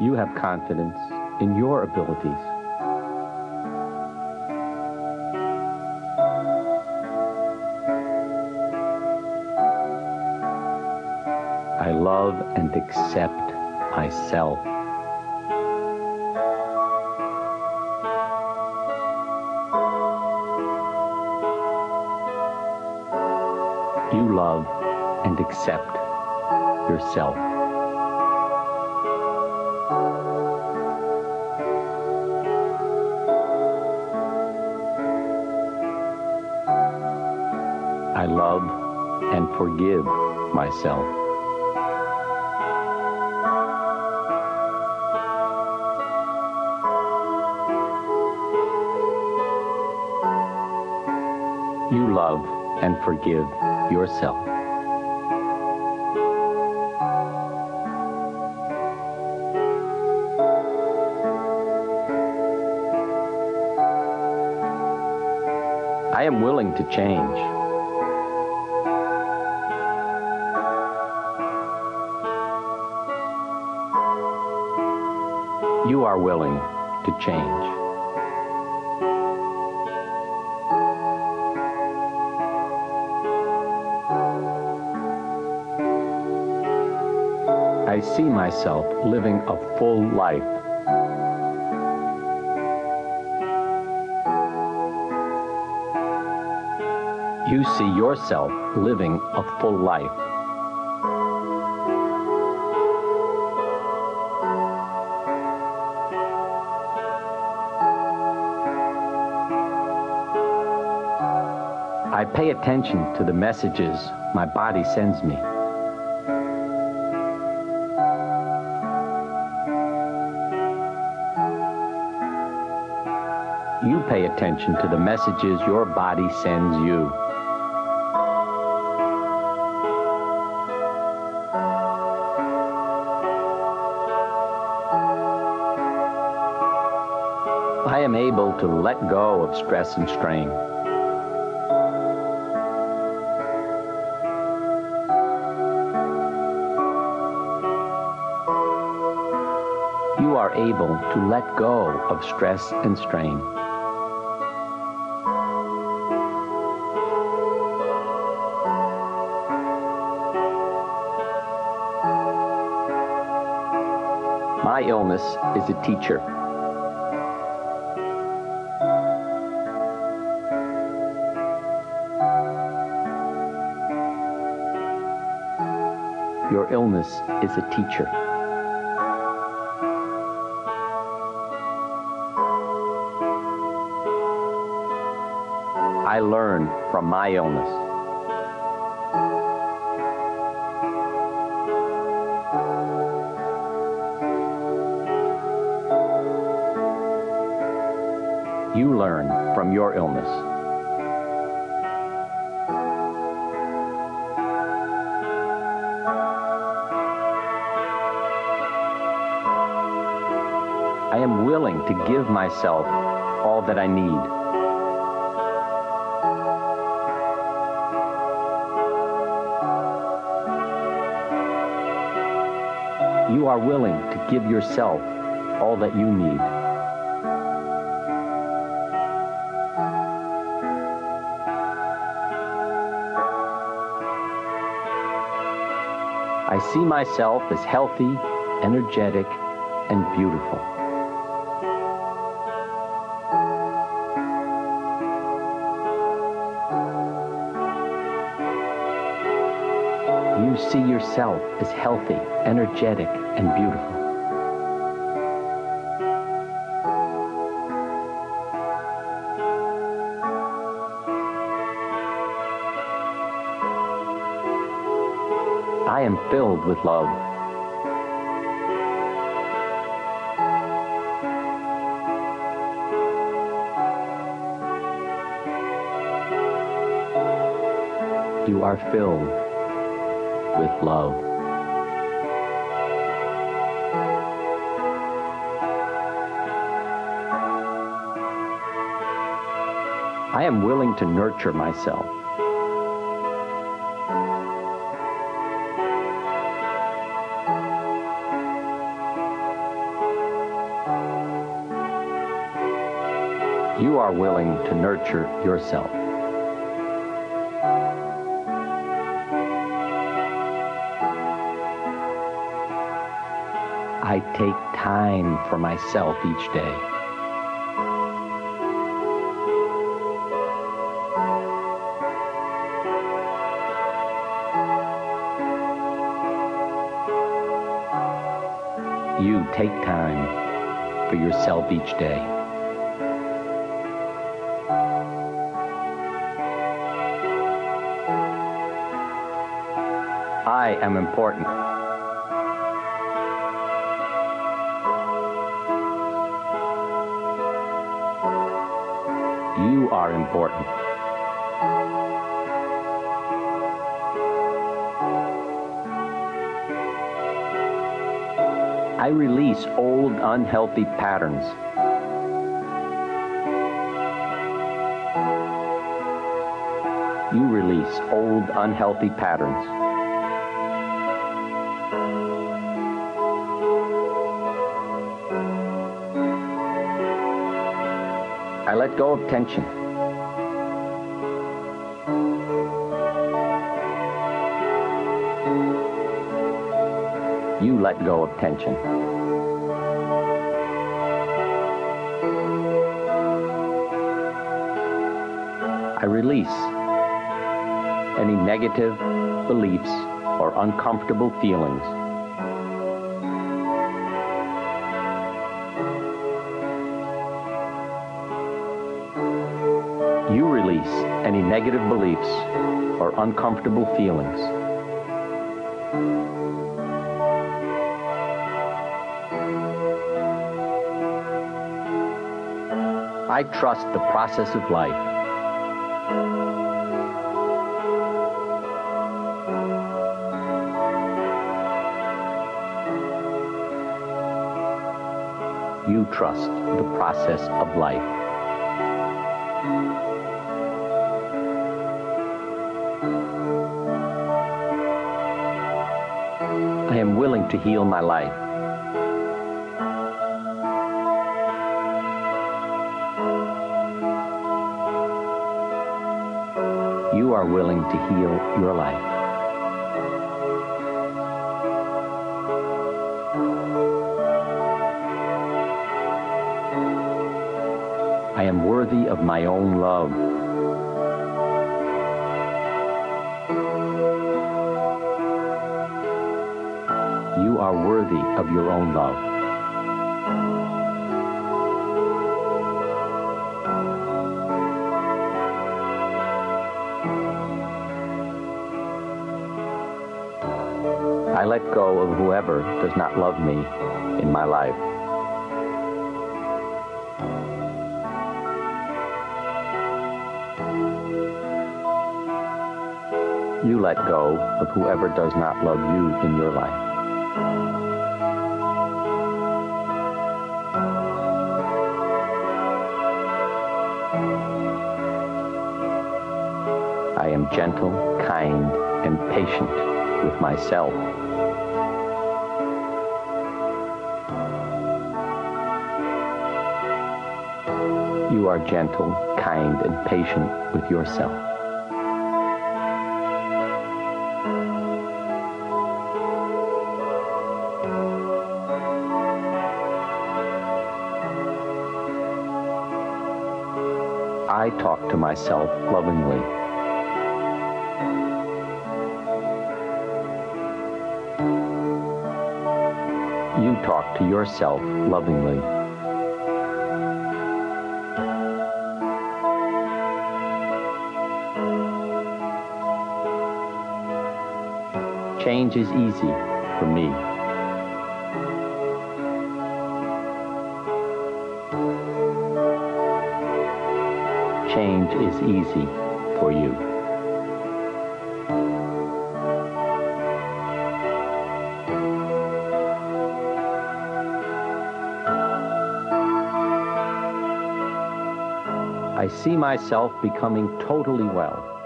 you have confidence in your abilities. I love and accept myself. You love and accept yourself. Love and forgive myself. You love and forgive yourself. I am willing to change. You are willing to change. I see myself living a full life. You see yourself living a full life. I pay attention to the messages my body sends me. You pay attention to the messages your body sends you. I am able to let go of stress and strain. You are able to let go of stress and strain. My illness is a teacher. Your illness is a teacher. I learn from my illness. You learn from your illness. I am willing to give myself all that I need. You are willing to give yourself all that you need. I see myself as healthy, energetic, and beautiful. See yourself as healthy, energetic, and beautiful. I am filled with love. You are filled with love. I am willing to nurture myself. You are willing to nurture yourself. Take time for myself each day. You take time for yourself each day. I am important. Are important. I release old unhealthy patterns. You release old unhealthy patterns. I let go of tension. Let go of tension. I release any negative beliefs or uncomfortable feelings. You release any negative beliefs or uncomfortable feelings. I trust the process of life. You trust the process of life. I am willing to heal my life. Willing to heal your life. I am worthy of my own love. You are worthy of your own love. I let go of whoever does not love me in my life. You let go of whoever does not love you in your life. I am gentle, kind, and patient with myself. You are gentle, kind, and patient with yourself. I talk to myself lovingly. You talk to yourself lovingly. Change is easy for me. Change is easy for you. I see myself becoming totally well.